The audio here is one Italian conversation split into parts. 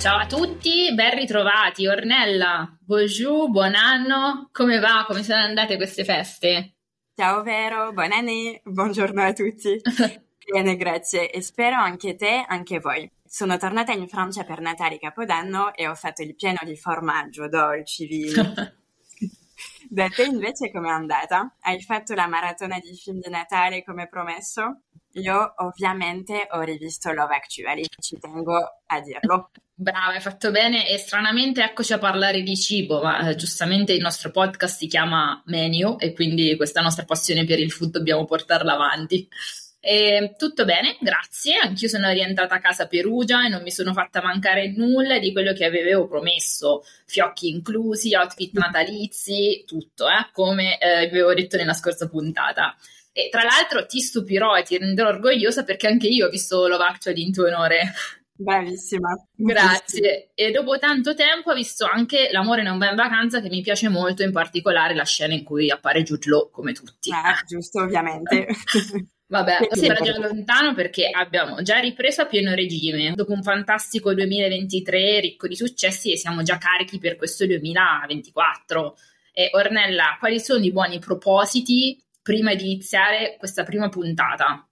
Ciao a tutti, ben ritrovati. Ornella, bonjour, buon anno. Come va? Come sono andate queste feste? Ciao Vero, buon anno, buongiorno a tutti. Bene, grazie e spero anche te, anche voi. Sono tornata in Francia per Natale e Capodanno e ho fatto il pieno di formaggio, dolci, vini. da te invece com'è andata? Hai fatto la maratona di film di Natale come promesso? Io ovviamente ho rivisto Love Actually, ci tengo a dirlo. Brava, hai fatto bene e stranamente eccoci a parlare di cibo, ma eh, giustamente il nostro podcast si chiama Menu e quindi questa nostra passione per il food dobbiamo portarla avanti. E, tutto bene, grazie. Anch'io sono rientrata a casa a Perugia e non mi sono fatta mancare nulla di quello che avevo promesso, fiocchi inclusi, outfit natalizi, tutto, eh, come eh, vi avevo detto nella scorsa puntata. E tra l'altro ti stupirò e ti renderò orgogliosa perché anche io ho visto Love Actually in tuo onore. Bravissima. Grazie. E dopo tanto tempo ho visto anche L'amore non va in vacanza, che mi piace molto, in particolare la scena in cui appare Jude Law, come tutti. Ah, giusto, ovviamente. Vabbè, sembra già lontano perché abbiamo già ripreso a pieno regime. Dopo un fantastico 2023 ricco di successi e siamo già carichi per questo 2024. E Ornella, quali sono i buoni propositi prima di iniziare questa prima puntata?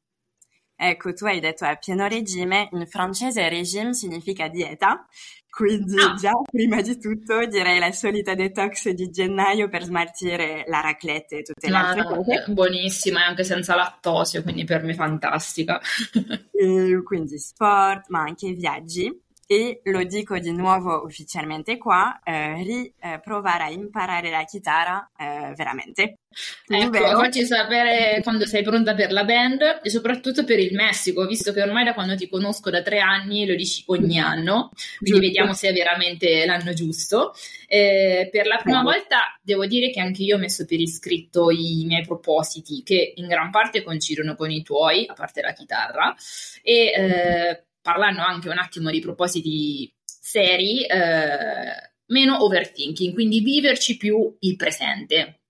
Ecco, tu hai detto a pieno regime, in francese regime significa dieta, quindi ah. già prima di tutto direi la solita detox di gennaio per smaltire la raclette e tutte le altre cose. Buonissima, anche senza lattosio, quindi per me fantastica. e quindi sport, ma anche viaggi e lo dico di nuovo ufficialmente qua, eh, riprovare a imparare la chitarra eh, veramente. Ecco, facci sapere quando sei pronta per la band e soprattutto per il Messico, visto che ormai da quando ti conosco da tre anni lo dici ogni anno, quindi giusto. vediamo se è veramente l'anno giusto. Eh, per la prima volta devo dire che anche io ho messo per iscritto i miei propositi, che in gran parte coincidono con i tuoi, a parte la chitarra, e eh, parlando anche un attimo di propositi seri, eh, meno overthinking, quindi viverci più il presente.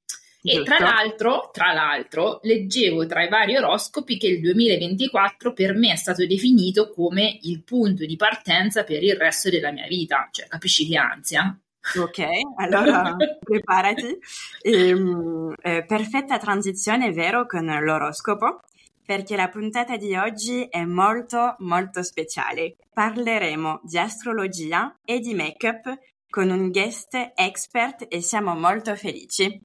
E tra l'altro, tra l'altro, leggevo tra i vari oroscopi che il 2024 per me è stato definito come il punto di partenza per il resto della mia vita. Cioè, capisci che ansia? Ok, allora preparati. E, um, eh, perfetta transizione, vero, con l'oroscopo perché la puntata di oggi è molto molto speciale. Parleremo di astrologia e di make-up con un guest expert e siamo molto felici.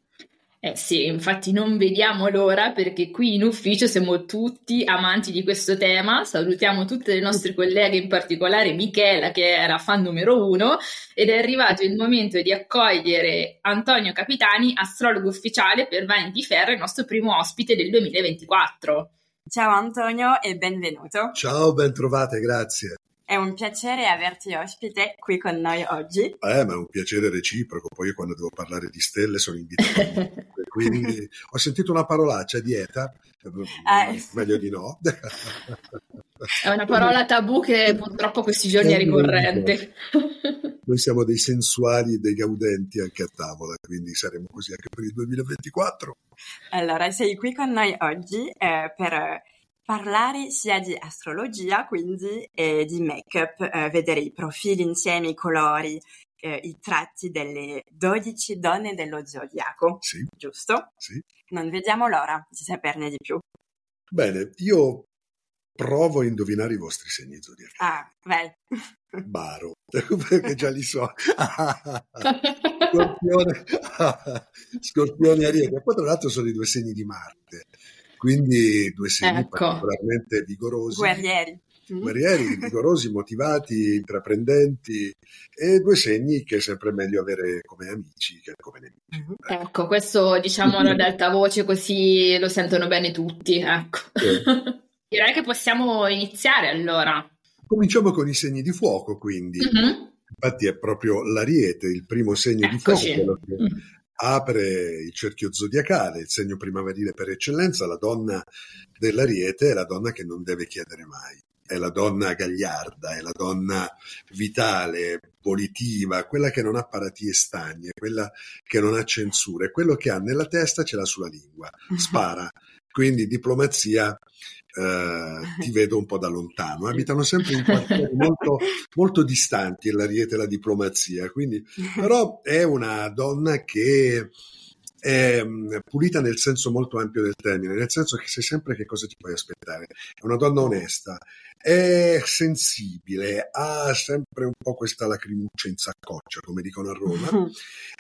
Eh sì, infatti non vediamo l'ora perché qui in ufficio siamo tutti amanti di questo tema. Salutiamo tutte le nostre colleghe, in particolare Michela che era fan numero uno ed è arrivato il momento di accogliere Antonio Capitani, astrologo ufficiale per Vanity Fair, il nostro primo ospite del 2024. Ciao Antonio e benvenuto. Ciao, ben trovate, grazie. È un piacere averti ospite qui con noi oggi. Eh, ma è un piacere reciproco. Poi io quando devo parlare di stelle sono invitato. Quindi ho sentito una parolaccia, dieta. Eh. Meglio di no. È una parola tabù che purtroppo questi giorni è ricorrente. Noi siamo dei sensuali e dei gaudenti anche a tavola, quindi saremo così anche per il 2024. Allora, sei qui con noi oggi eh, per parlare sia di astrologia, quindi eh, di make-up, eh, vedere i profili insieme, i colori, eh, i tratti delle 12 donne dello zodiaco. Sì. Giusto? Sì. Non vediamo l'ora di saperne di più. Bene, io provo a indovinare i vostri segni zodiacali. Ah, vai. Baro, perché già li so. Scorpione, Scorpione Ariete. Poi tra l'altro sono i due segni di Marte, quindi due segni ecco. particolarmente vigorosi. Guerrieri. Mm. Guerrieri, vigorosi, motivati, intraprendenti e due segni che è sempre meglio avere come amici che come nemici. Mm-hmm. Ecco, questo diciamolo ad alta voce così lo sentono bene tutti. Ecco. Sì. Direi che possiamo iniziare allora. Cominciamo con i segni di fuoco, quindi. Mm-hmm. Infatti è proprio l'ariete, il primo segno Eccoci. di fuoco, che mm. apre il cerchio zodiacale, il segno primaverile per eccellenza, la donna dell'ariete è la donna che non deve chiedere mai. È la donna gagliarda, è la donna vitale, volitiva, quella che non ha paratie stagne, quella che non ha censure, quello che ha nella testa ce l'ha sulla lingua, spara, quindi diplomazia eh, ti vedo un po' da lontano. Abitano sempre in quartieri molto, molto distanti l'Ariete e la diplomazia, quindi, però è una donna che è mm, pulita nel senso molto ampio del termine, nel senso che sai sempre che cosa ti puoi aspettare. È una donna onesta, è sensibile, ha sempre un po' questa lacrimuccia in saccoccia, come dicono a Roma,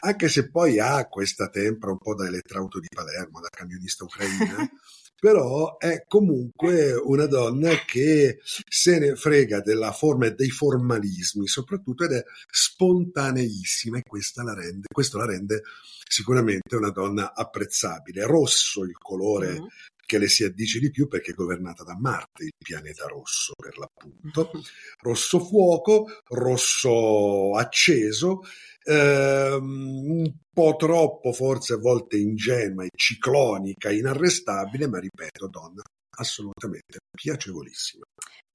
anche se poi ha questa tempra un po' da elettrauto di Palermo, da camionista ucraina. però è comunque una donna che se ne frega della forma e dei formalismi soprattutto ed è spontaneissima e la rende, questo la rende sicuramente una donna apprezzabile. Rosso il colore mm. Che le si addice di più perché è governata da Marte, il pianeta rosso per l'appunto. Rosso fuoco, rosso acceso, ehm, un po' troppo forse a volte ingenua e ciclonica, inarrestabile, ma ripeto, donna assolutamente piacevolissima.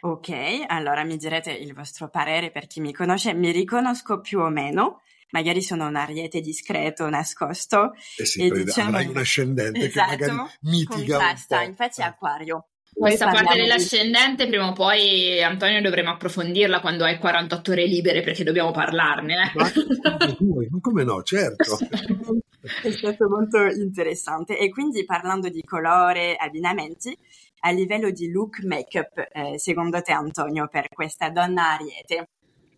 Ok, allora mi direte il vostro parere per chi mi conosce, mi riconosco più o meno magari sono un ariete discreto, nascosto. Eh sì, e diciamo... avrai un ascendente esatto, che magari mitiga contrasta, infatti è eh. acquario. Questa parte dell'ascendente di... prima o poi Antonio dovremo approfondirla quando hai 48 ore libere perché dobbiamo parlarne. Eh? Ma, ma come no, certo. è stato molto interessante e quindi parlando di colore, abbinamenti, a livello di look make-up, eh, secondo te Antonio, per questa donna ariete?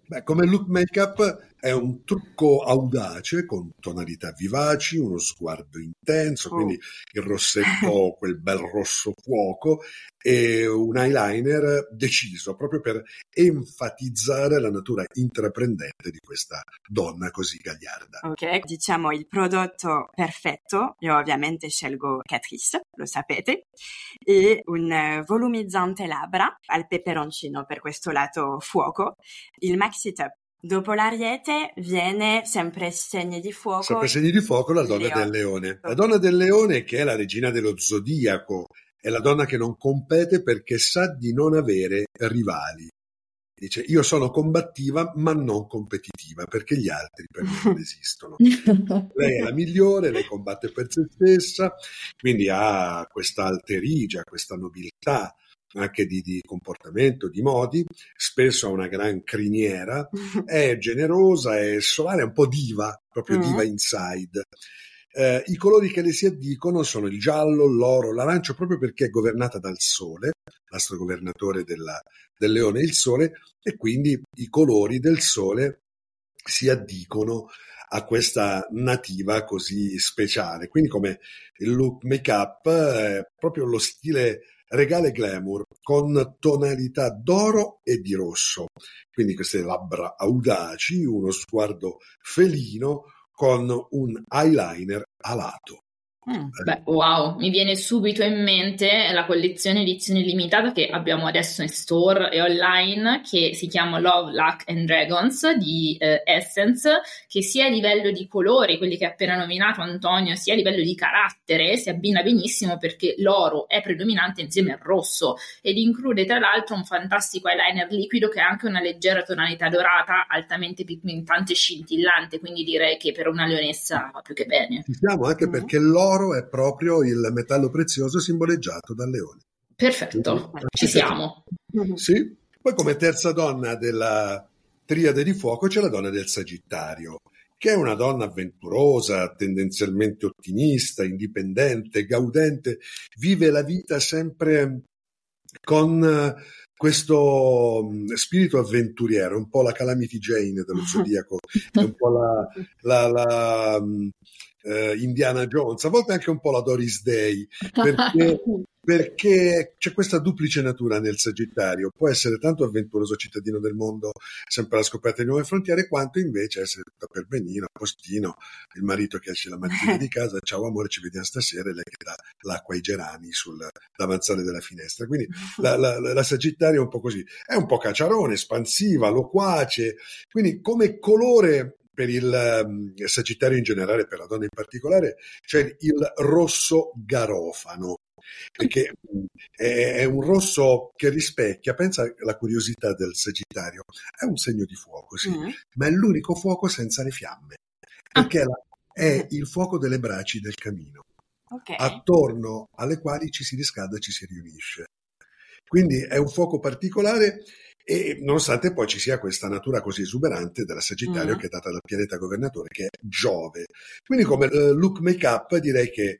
Beh, come look make-up è un trucco audace con tonalità vivaci, uno sguardo intenso, oh. quindi il rossetto, quel bel rosso fuoco e un eyeliner deciso proprio per enfatizzare la natura intraprendente di questa donna così gagliarda. Ok, diciamo il prodotto perfetto, io ovviamente scelgo Catrice, lo sapete, e un volumizzante labbra al peperoncino per questo lato fuoco, il Maxi Top Dopo l'ariete viene sempre segni di fuoco. Sempre segni di fuoco la donna del leone. La donna del leone che è la regina dello zodiaco, è la donna che non compete perché sa di non avere rivali. Dice io sono combattiva ma non competitiva perché gli altri per me non esistono. lei è la migliore, lei combatte per se stessa, quindi ha questa alterigia, questa nobiltà, anche di, di, comportamento, di modi, spesso ha una gran criniera, è generosa, è solare, è un po' diva, proprio mm. diva inside. Eh, I colori che le si addicono sono il giallo, l'oro, l'arancio, proprio perché è governata dal sole, l'astro governatore della, del leone è il sole, e quindi i colori del sole si addicono a questa nativa così speciale. Quindi come il look make-up, eh, proprio lo stile regale glamour con tonalità d'oro e di rosso. Quindi queste labbra audaci, uno sguardo felino con un eyeliner alato. Mm, beh, wow, mi viene subito in mente la collezione edizione limitata che abbiamo adesso in store e online che si chiama Love, Luck and Dragons di eh, Essence che sia a livello di colori, quelli che ha appena nominato Antonio, sia a livello di carattere si abbina benissimo perché l'oro è predominante insieme al rosso ed include tra l'altro un fantastico eyeliner liquido che ha anche una leggera tonalità dorata altamente pigmentante e scintillante, quindi direi che per una leonessa va più che bene. Ci siamo anche mm-hmm. perché l'oro l'oro è proprio il metallo prezioso simboleggiato dal leone. Perfetto, ci siamo. Sì. Poi come terza donna della triade di fuoco c'è la donna del Sagittario, che è una donna avventurosa, tendenzialmente ottimista, indipendente, gaudente, vive la vita sempre con questo spirito avventuriero, un po' la Calamity Jane dello Zodiaco, un po' la, la, la eh, Indiana Jones, a volte anche un po' la Doris Day, perché, perché, c'è questa duplice natura nel Sagittario, può essere tanto avventuroso cittadino del mondo, sempre alla scoperta di nuove frontiere, quanto invece essere tutta per benino, postino, il marito che esce la mattina di casa, ciao amore, ci vediamo stasera, e lei che dà l'acqua ai gerani sul davanzale della finestra. Quindi la, la, la Sagittario è un po' così, è un po' cacciarone, espansiva, loquace, quindi come colore per il um, Sagittario in generale, per la donna in particolare, c'è il rosso garofano, perché mm, è, un rosso che rispecchia, pensa alla curiosità del Sagittario, è un segno di fuoco, sì, mm. ma è l'unico fuoco senza le fiamme, perché ah. è il fuoco delle braci del camino. okay. attorno alle quali ci si riscalda e ci si riunisce. Quindi è un fuoco particolare e nonostante poi ci sia questa natura così esuberante della Sagittario mm. che è data dal pianeta governatore che è Giove. Quindi come uh, look make-up direi che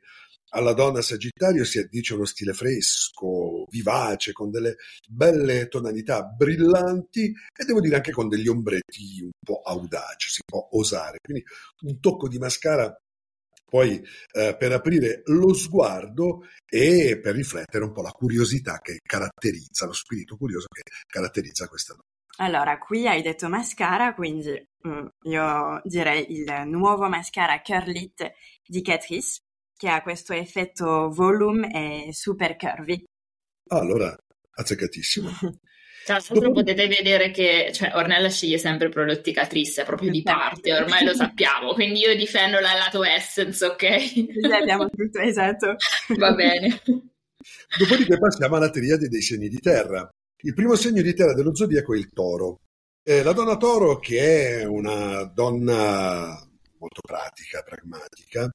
alla donna Sagittario si addice uno stile fresco, vivace, con delle belle tonalità brillanti e devo dire anche con degli ombretti un po' audaci, si può osare. Quindi un tocco di mascara poi eh, per aprire lo sguardo e per riflettere un po' la curiosità che caratterizza, lo spirito curioso che caratterizza questa donna. Allora, qui hai detto mascara, quindi mm, io direi il nuovo mascara Curlit di Catrice, che ha questo effetto volume e super curvy. Ah, allora, azzeccatissimo. Tra l'altro Dopo... potete vedere che cioè, Ornella sceglie sempre prodotti Catrice, proprio di parte, ormai lo sappiamo, quindi io difendo la lato Essence, ok? Sì, abbiamo tutto, esatto. Va bene. Dopodiché passiamo alla triade dei segni di terra. Il primo segno di terra dello zodiaco è il toro. Eh, la donna toro, che è una donna molto pratica, pragmatica,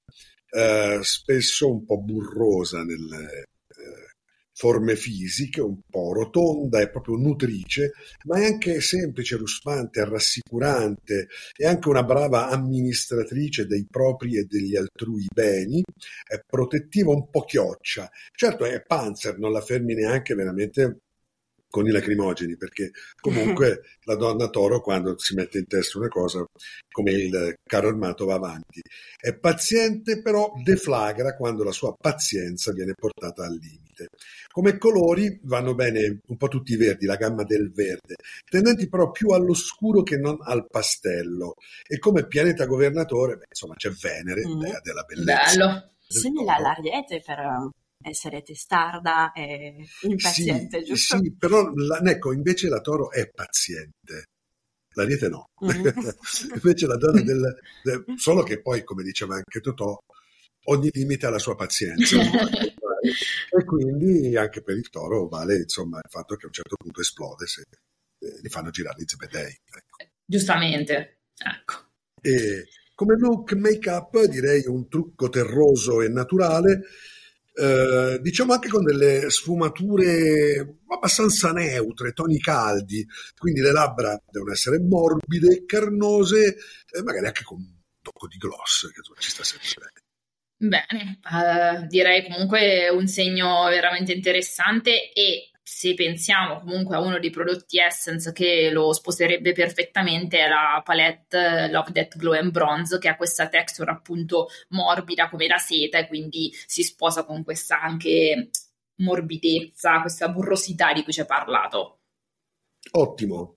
eh, spesso un po' burrosa nelle eh, forme fisiche, un po' rotonda, è proprio nutrice, ma è anche semplice, ruspante, rassicurante, è anche una brava amministratrice dei propri e degli altrui beni, è protettiva un po' chioccia. Certo è panzer, non la fermi neanche veramente con i lacrimogeni, perché comunque la donna toro quando si mette in testa una cosa, come il carro armato va avanti. È paziente, però deflagra quando la sua pazienza viene portata al limite. Come colori vanno bene un po' tutti i verdi, la gamma del verde, tendenti però più all'oscuro che non al pastello. E come pianeta governatore, beh, insomma, c'è Venere, mm. dea della bellezza. Bello. Simile all'Ariete, però essere testarda e impaziente, sì, giusto? Sì, però la, ecco, invece la toro è paziente. L'ariete no. Mm. invece la donna del, del, Solo che poi, come diceva anche Totò, ogni limite ha la sua pazienza. e quindi anche per il toro vale insomma il fatto che a un certo punto esplode se eh, li fanno girare i zebedei. Ecco. Giustamente, ecco. E come look make-up direi un trucco terroso e naturale eh, diciamo anche con delle sfumature abbastanza neutre, toni caldi, quindi le labbra devono essere morbide, carnose, eh, magari anche con un tocco di gloss che ci sta sempre bene. Bene, uh, direi comunque un segno veramente interessante e se pensiamo comunque a uno dei prodotti Essence che lo sposerebbe perfettamente è la palette Love That Glow and Bronze che ha questa texture appunto morbida come la seta e quindi si sposa con questa anche morbidezza, questa burrosità di cui ci hai parlato. Ottimo.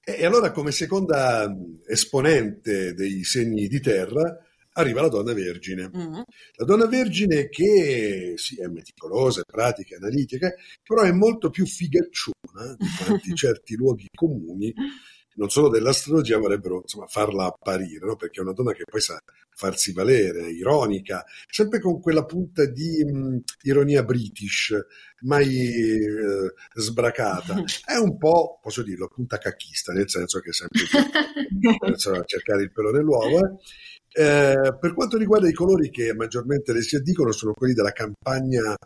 E allora come seconda esponente dei segni di terra arriva la donna vergine. Mm. La donna vergine che sì, è meticolosa, è pratica, è analitica, però è molto più figacciona di quanti certi luoghi comuni, non solo dell'astrologia, vorrebbero insomma, farla apparire, no? perché è una donna che poi sa farsi valere, ironica, sempre con quella punta di mh, ironia british, mai eh, sbracata. È un po', posso dirlo, punta cacchista, nel senso che è sempre a cercare il pelo nell'uovo. Eh? Eh, per quanto riguarda i colori che maggiormente le si addicono, sono quelli della campagna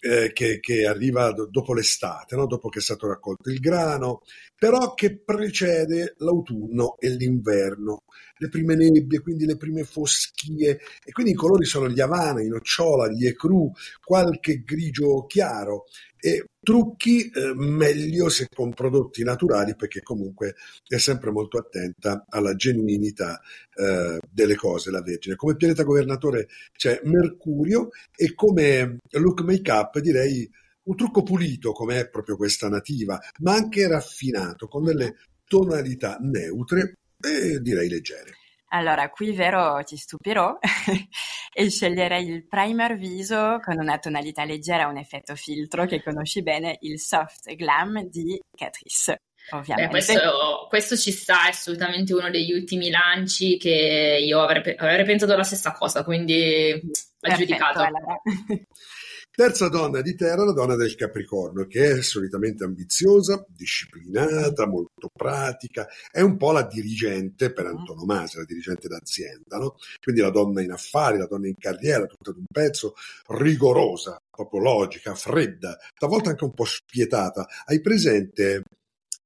eh, che, che, arriva do, dopo l'estate, no? dopo che è stato raccolto il grano, però che precede l'autunno e l'inverno, le prime nebbie, quindi le prime foschie, e quindi i colori sono gli avana, i nocciola, gli ecru, qualche grigio chiaro, e trucchi eh, meglio se con prodotti naturali perché comunque è sempre molto attenta alla genuinità eh, delle cose la Vergine. Come pianeta governatore c'è Mercurio e come look make up direi un trucco pulito come è proprio questa nativa, ma anche raffinato con delle tonalità neutre e direi leggere. Allora, qui vero ti stupirò e sceglierei il primer viso con una tonalità leggera, un effetto filtro che conosci bene, il Soft Glam di Catrice. Ovviamente. Beh, questo, questo, ci sta, è assolutamente uno degli ultimi lanci che io avrei, avrei pensato la stessa cosa, quindi aggiudicato. Allora. Terza donna di terra, la donna del Capricorno, che è solitamente ambiziosa, disciplinata, molto pratica, è un po' la dirigente per antonomasia, la dirigente d'azienda, no? Quindi la donna in affari, la donna in carriera, tutta d'un pezzo, rigorosa, proprio logica, fredda, talvolta anche un po' spietata. Hai presente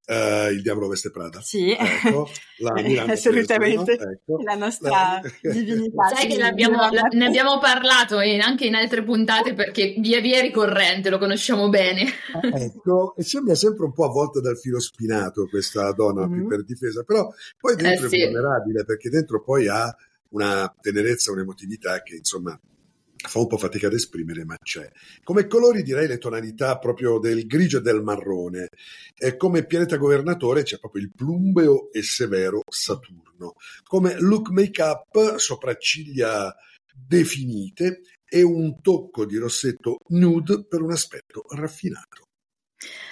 Uh, il diavolo veste Prada. Sì, ecco, la assolutamente. Ecco. La nostra la... divinità. Sai che la, ne abbiamo parlato in, anche in altre puntate perché via via è ricorrente, lo conosciamo bene. ecco, e sembra sempre un po' avvolta dal filo spinato questa donna mm-hmm. più per difesa, però poi dentro eh, è sì. vulnerabile perché dentro poi ha una tenerezza, un'emotività che insomma fa un po' fatica ad esprimere, ma c'è. Come colori direi le tonalità proprio del grigio e del marrone. E come pianeta governatore c'è proprio il plumbeo e severo Saturno. Come look make-up, sopracciglia definite e un tocco di rossetto nude per un aspetto raffinato.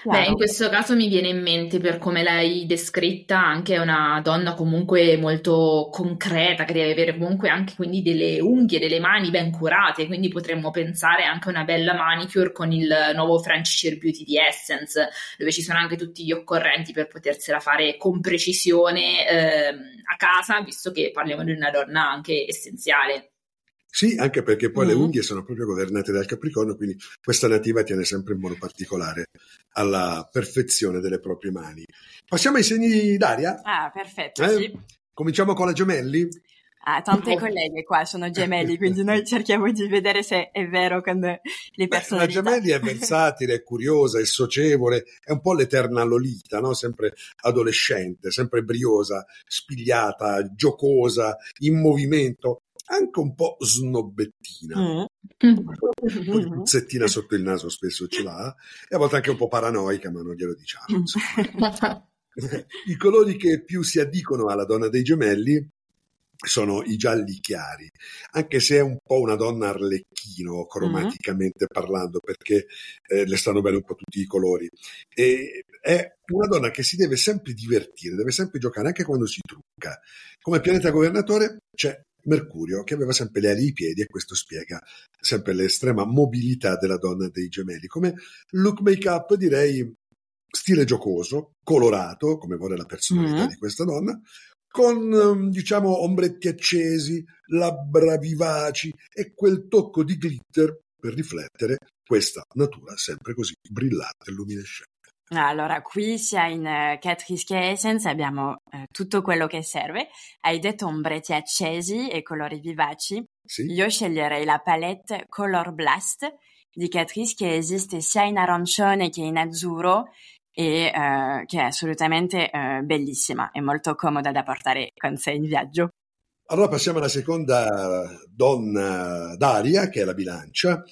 Beh, in questo caso mi viene in mente, per come l'hai descritta, anche una donna comunque molto concreta, che deve avere comunque anche quindi delle unghie, delle mani ben curate, quindi potremmo pensare anche a una bella manicure con il nuovo French Sheer Beauty di Essence, dove ci sono anche tutti gli occorrenti per potersela fare con precisione eh, a casa, visto che parliamo di una donna anche essenziale. Sì, anche perché poi mm. le unghie sono proprio governate dal Capricorno, quindi questa nativa tiene sempre in modo particolare alla perfezione delle proprie mani. Passiamo ai segni d'aria? Ah, perfetto. Eh? Sì. Cominciamo con la gemelli? Ah, tante colleghe qua sono gemelli, quindi noi cerchiamo di vedere se è vero con le persone. La gemelli è versatile, è curiosa, è socievole, è un po' l'eterna Lolita, no? sempre adolescente, sempre briosa, spigliata, giocosa, in movimento anche un po' snobbettina, mm. un po' di puzzettina sotto il naso spesso ce l'ha, e a volte anche un po' paranoica, ma non glielo diciamo. I colori che più si addicono alla donna dei gemelli sono i gialli chiari, anche se è un po' una donna arlecchino cromaticamente mm. parlando, perché eh, le stanno bene un po' tutti i colori. E è una donna che si deve sempre divertire, deve sempre giocare, anche quando si trucca. Come pianeta governatore c'è Mercurio, che aveva sempre le ali ai piedi, e questo spiega sempre l'estrema mobilità della donna dei gemelli. Come look make-up, direi stile giocoso, colorato, come vuole la personalità mm. di questa donna, con ehm, diciamo ombretti accesi, labbra vivaci e quel tocco di glitter per riflettere questa natura sempre così brillante e luminescente. Allora, qui sia in uh, Catrice che Essence abbiamo uh, tutto quello che serve. Hai detto ombretti accesi e colori vivaci. Sì. Io sceglierei la palette Color Blast di Catrice che esiste sia in arancione che in azzurro e uh, che è assolutamente bellissima e molto comoda da portare con sé in viaggio. Allora passiamo alla seconda donna d'aria, che è la bilancia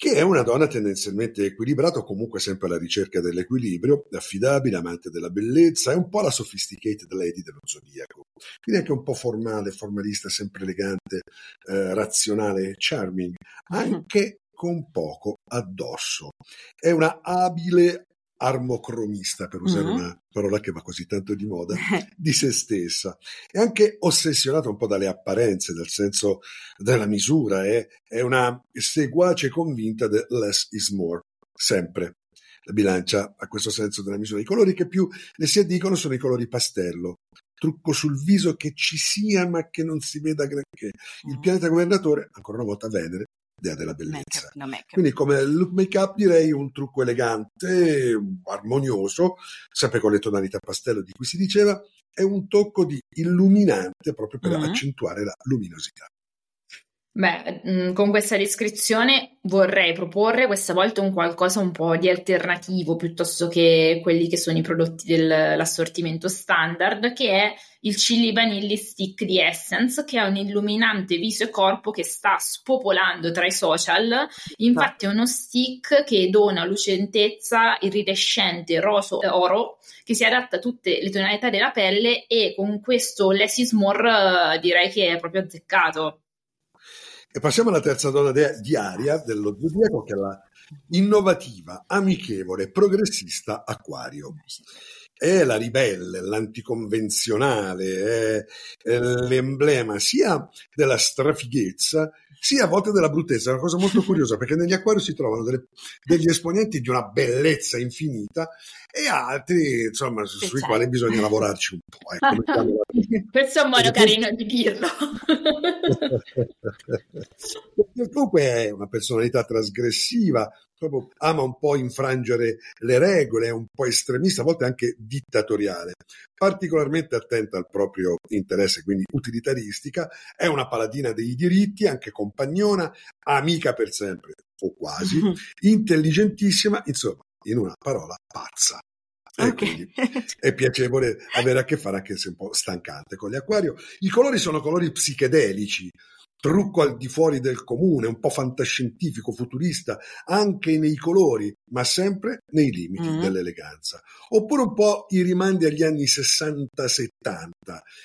che è una donna tendenzialmente equilibrata o comunque sempre alla ricerca dell'equilibrio, affidabile, amante della bellezza, è un po' la sophisticated lady dello zodiaco, quindi anche un po' formale, formalista, sempre elegante, eh, razionale, charming, anche con poco addosso. È una abile armocromista, per usare mm-hmm. una parola che va così tanto di moda, di se stessa. È anche ossessionata un po' dalle apparenze, dal senso della misura, è, è una seguace convinta del less is more, sempre. La bilancia ha questo senso della misura. I colori che più le si addicono sono i colori pastello, trucco sul viso che ci sia ma che non si veda granché. Il mm. pianeta governatore, ancora una volta Venere, dea della bellezza. Make-up, no make-up. Quindi come look make-up direi un trucco elegante, armonioso, sempre con le tonalità pastello di cui si diceva, e un tocco di illuminante proprio per mm-hmm. accentuare la luminosità. Beh, mm, con questa descrizione vorrei proporre questa volta un qualcosa un po' di alternativo piuttosto che quelli che sono i prodotti dell'assortimento standard, che è il Chili Vanilli Stick di Essence, che è un illuminante viso e corpo che sta spopolando tra i social. Infatti è uno stick che dona lucentezza iridescente roso oro che si adatta a tutte le tonalità della pelle e con questo less is more eh, direi che è proprio azzeccato. E passiamo alla terza donna de- di aria dello zodiaco, che è la innovativa, amichevole, progressista Aquario. È la ribelle, l'anticonvenzionale, è, l'emblema sia della strafighezza Sì, a volte della bruttezza, è una cosa molto curiosa perché negli acquari si trovano delle, degli esponenti di una bellezza infinita e altri, insomma, su, sui quali bisogna lavorarci un po'. Ecco, Questo è un modo carino di dirlo. Comunque è una personalità trasgressiva, proprio ama un po' infrangere le regole, è un po' estremista, a volte anche dittatoriale, particolarmente attenta al proprio interesse, quindi utilitaristica, è una paladina dei diritti, anche compagnona, amica per sempre, o quasi, intelligentissima, insomma, in una parola, pazza. E okay. è piacevole avere a che fare anche se un po' stancante con gli acquario. I colori sono colori psichedelici, trucco al di fuori del comune, un po' fantascientifico, futurista, anche nei colori, ma sempre nei limiti mm-hmm. dell'eleganza. Oppure un po' i rimandi agli anni 60-70.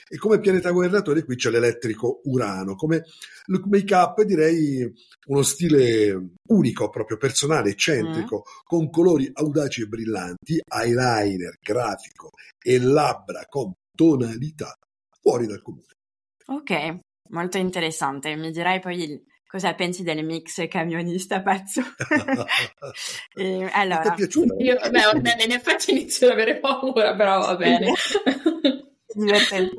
E come pianeta governatore qui c'è l'elettrico Urano. Come look make-up direi uno stile unico, proprio personale, eccentrico, mm-hmm. con colori audaci e brillanti, eyeliner, grafico e labbra con tonalità fuori dal comune. Ok, Molto interessante, mi dirai poi cosa pensi del mix camionista pazzo. e, allora, io, beh, in effetti inizio ad avere paura, però va bene. Divertente.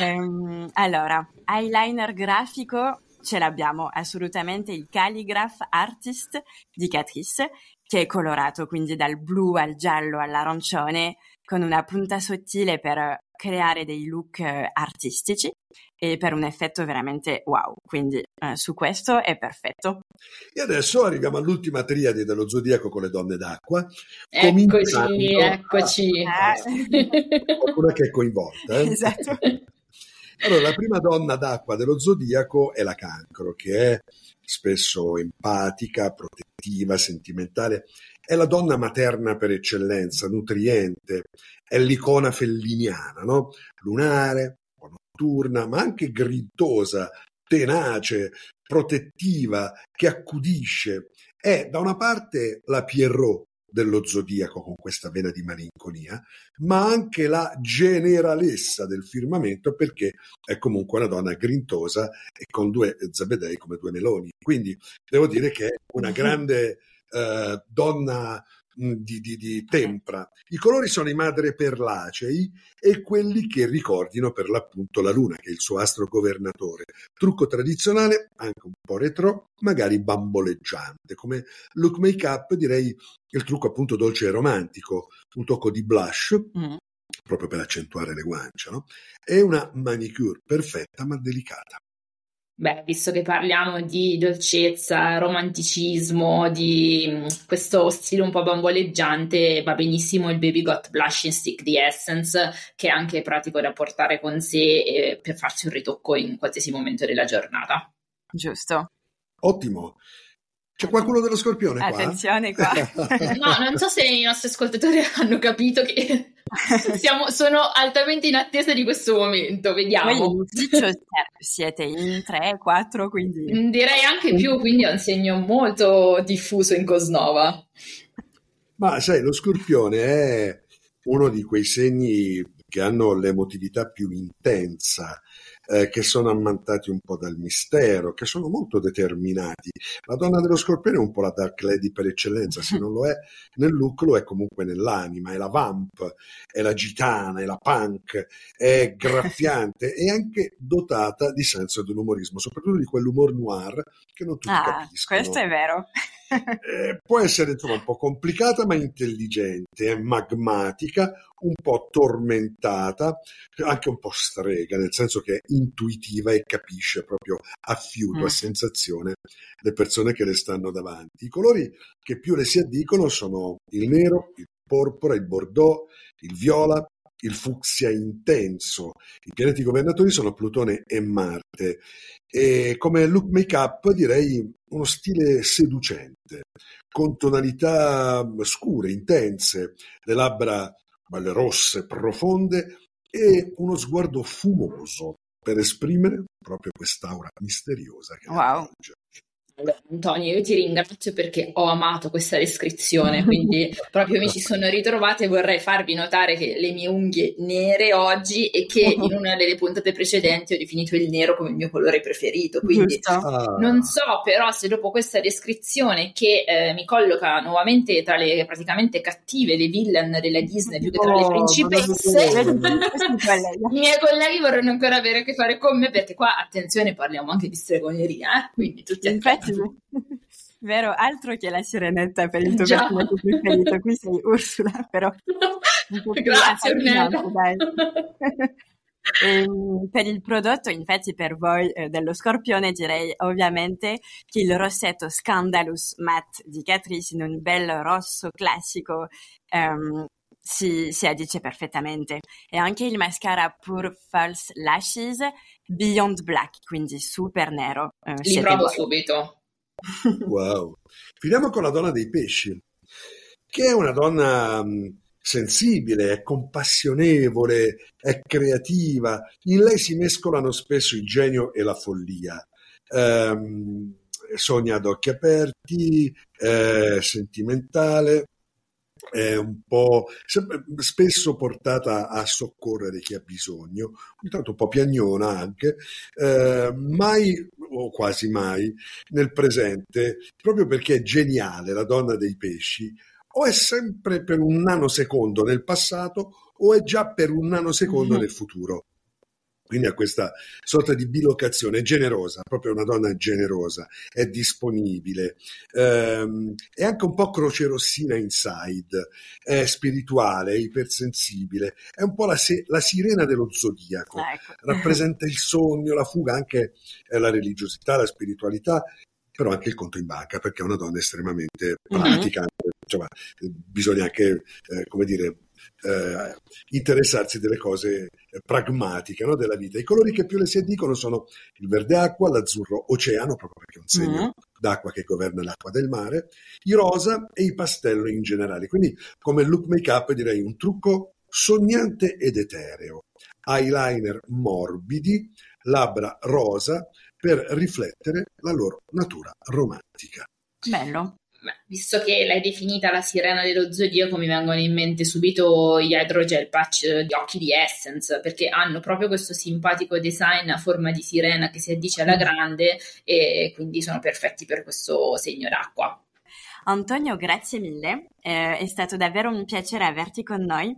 Um, allora, eyeliner grafico ce l'abbiamo assolutamente il Calligraph Artist di Catrice, che è colorato quindi dal blu al giallo all'arancione, con una punta sottile per creare dei look eh, artistici e per un effetto veramente wow. Quindi eh, su questo è perfetto. E adesso arriviamo all'ultima triade dello zodiaco con le donne d'acqua. Eccoci, eccoci. Qualcuna che è coinvolta. Eh? Esatto. Allora, la prima donna d'acqua dello zodiaco è la cancro, che è spesso empatica, protettiva, sentimentale. È la donna materna per eccellenza, nutriente, è l'icona felliniana, no? Lunare, notturna, ma anche grintosa, tenace, protettiva, che accudisce. È da una parte la Pierrot dello zodiaco con questa vena di malinconia, ma anche la generalessa del firmamento perché è comunque una donna grintosa e con due zabedei come due meloni. Quindi devo dire che è una grande eh, donna di, di, di, tempra. I colori sono i madreperlacei e quelli che ricordino per l'appunto la luna, che è il suo astro governatore. Trucco tradizionale, anche un po' retro, magari bamboleggiante. Come look make-up direi il trucco appunto dolce e romantico, un tocco di blush, mm. proprio per accentuare le guance, no? E una manicure perfetta ma delicata. Beh, visto che parliamo di dolcezza, romanticismo, di mm, questo stile un po' bamboleggiante, va benissimo il Baby Got Blushing Stick di Essence, che è anche pratico da portare con sé eh, per farsi un ritocco in qualsiasi momento della giornata. Giusto. Ottimo. C'è qualcuno dello scorpione qua? Attenzione qua. no, non so se i nostri ascoltatori hanno capito che siamo, sono altamente in attesa di questo momento, vediamo. Poi siete in 3, 4, quindi... Mm, direi anche più, quindi è un segno molto diffuso in Cosnova. Ma sai, lo scorpione è uno di quei segni che hanno l'emotività più intensa, eh, che sono ammantati un po' dal mistero, che sono molto determinati. La donna dello scorpione è un po' la dark lady per eccellenza, se non lo è nel look lo è comunque nell'anima, è la vamp, è la gitana, è la punk, è graffiante e anche dotata di senso dell'umorismo, soprattutto di quell'umor noir che non tutti ah, capiscono. Questo è vero. Eh, può essere insomma, un po' complicata ma intelligente, è magmatica, un po' tormentata, anche un po' strega, nel senso che è intuitiva e capisce proprio a fiuto, mm. a sensazione le persone che le stanno davanti. I colori che più le si addicono sono il nero, il porpora, il bordeaux, il viola, il fucsia intenso. I pianeti governatori sono Plutone e Marte. E come look make-up direi uno stile seducente, con tonalità scure, intense, le labbra belle rosse, profonde e uno sguardo fumoso per esprimere proprio quest'aura misteriosa che wow. Antonio, io ti ringrazio perché ho amato questa descrizione, quindi proprio mi ci sono ritrovata e vorrei farvi notare che le mie unghie nere oggi e che in una delle puntate precedenti ho definito il nero come il mio colore preferito, quindi ah. non so però se dopo questa descrizione che eh, mi colloca nuovamente tra le praticamente cattive, le villain della Disney più che tra le oh, principesse, i miei colleghi vorranno ancora avere a che fare con me perché qua, attenzione, parliamo anche di stregoneria, eh? quindi tutti attenti. Vero, altro che la sirenetta per il tuo personaggio preferito, qui sei Ursula, però Grazie Ornella. Ehm, per il prodotto, infatti, per voi eh, dello Scorpione direi ovviamente che il rossetto Scandalous Matte di Catrice in un bel rosso classico ehm, si, si addice perfettamente. E anche il mascara Pure False Lashes Beyond Black, quindi super nero. Eh, Li provo voi. subito. Wow. Finiamo con la donna dei pesci, che è una donna mm, sensibile, è compassionevole, è creativa. In lei si mescolano spesso il genio e la follia. Um, sogna ad occhi aperti, è sentimentale, è un po' spesso portata a soccorrere chi ha bisogno, ogni tanto un po' piagnona anche, eh, mai o quasi mai nel presente, proprio perché è geniale la donna dei pesci, o è sempre per un nanosecondo nel passato o è già per un nanosecondo mm-hmm. nel futuro. Quindi ha questa sorta di bilocazione, è generosa, proprio una donna generosa, è disponibile, ehm, è anche un po' crocerossina inside, è spirituale, è ipersensibile, è un po' la, se- la sirena dello zodiaco, ecco. rappresenta il sogno, la fuga, anche eh, la religiosità, la spiritualità, però anche il conto in banca, perché è una donna estremamente mhm. pratica, mm-hmm. insomma, bisogna anche, eh, come dire, eh, interessarsi delle cose pragmatiche no, della vita. I colori che più le si addicono sono il verde acqua, l'azzurro oceano, proprio perché è un segno mm. d'acqua che governa l'acqua del mare, i rosa e i pastello in generale. Quindi come look make-up direi un trucco sognante ed etereo. Eyeliner morbidi, labbra rosa per riflettere la loro natura romantica. Bello visto che l'hai definita la sirena dello zodiaco, mi vengono in mente subito gli hydrogel patch di occhi di Essence, perché hanno proprio questo simpatico design a forma di sirena che si addice alla grande e quindi sono perfetti per questo segno d'acqua. Antonio, grazie mille, eh, è stato davvero un piacere averti con noi.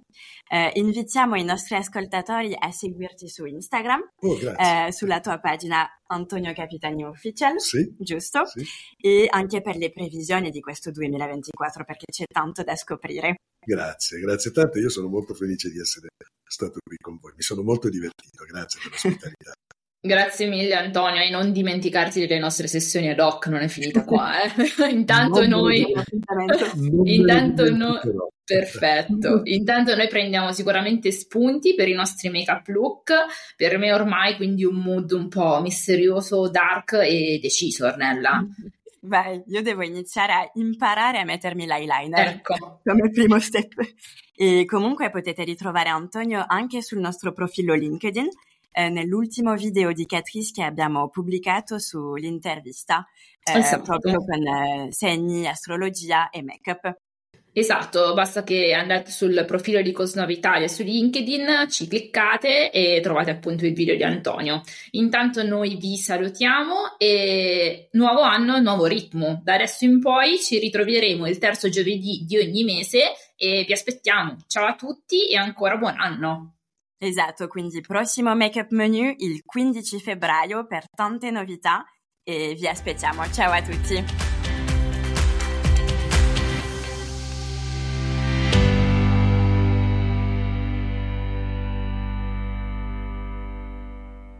Eh, invitiamo i nostri ascoltatori a seguirti su Instagram, oh, eh, sulla tua pagina Antonio Capitani Official, sì, giusto? Sì. E anche per le previsioni di questo 2024 perché c'è tanto da scoprire. Grazie, grazie tante, io sono molto felice di essere stato qui con voi, mi sono molto divertito, grazie per l'ospitalità. Grazie mille Antonio e non dimenticarti delle nostre sessioni ad hoc, non è finita qua. Eh? intanto non noi... intanto noi... Perfetto. Intanto noi prendiamo sicuramente spunti per i nostri make-up look. Per me ormai quindi un mood un po' misterioso, dark e deciso, Ornella. Vai, io devo iniziare a imparare a mettermi l'eyeliner ecco. come primo step. E comunque potete ritrovare Antonio anche sul nostro profilo LinkedIn eh, nell'ultimo video di Catrice che abbiamo pubblicato sull'intervista eh, esatto. proprio con eh, segni, astrologia e make-up. Esatto, basta che andate sul profilo di Cosnova Italia su LinkedIn, ci cliccate e trovate appunto il video di Antonio. Intanto noi vi salutiamo e nuovo anno, nuovo ritmo. Da adesso in poi ci ritroveremo il terzo giovedì di ogni mese e vi aspettiamo. Ciao a tutti e ancora buon anno! Esatto, quindi prossimo make-up menu il 15 febbraio per tante novità e vi aspettiamo. Ciao a tutti!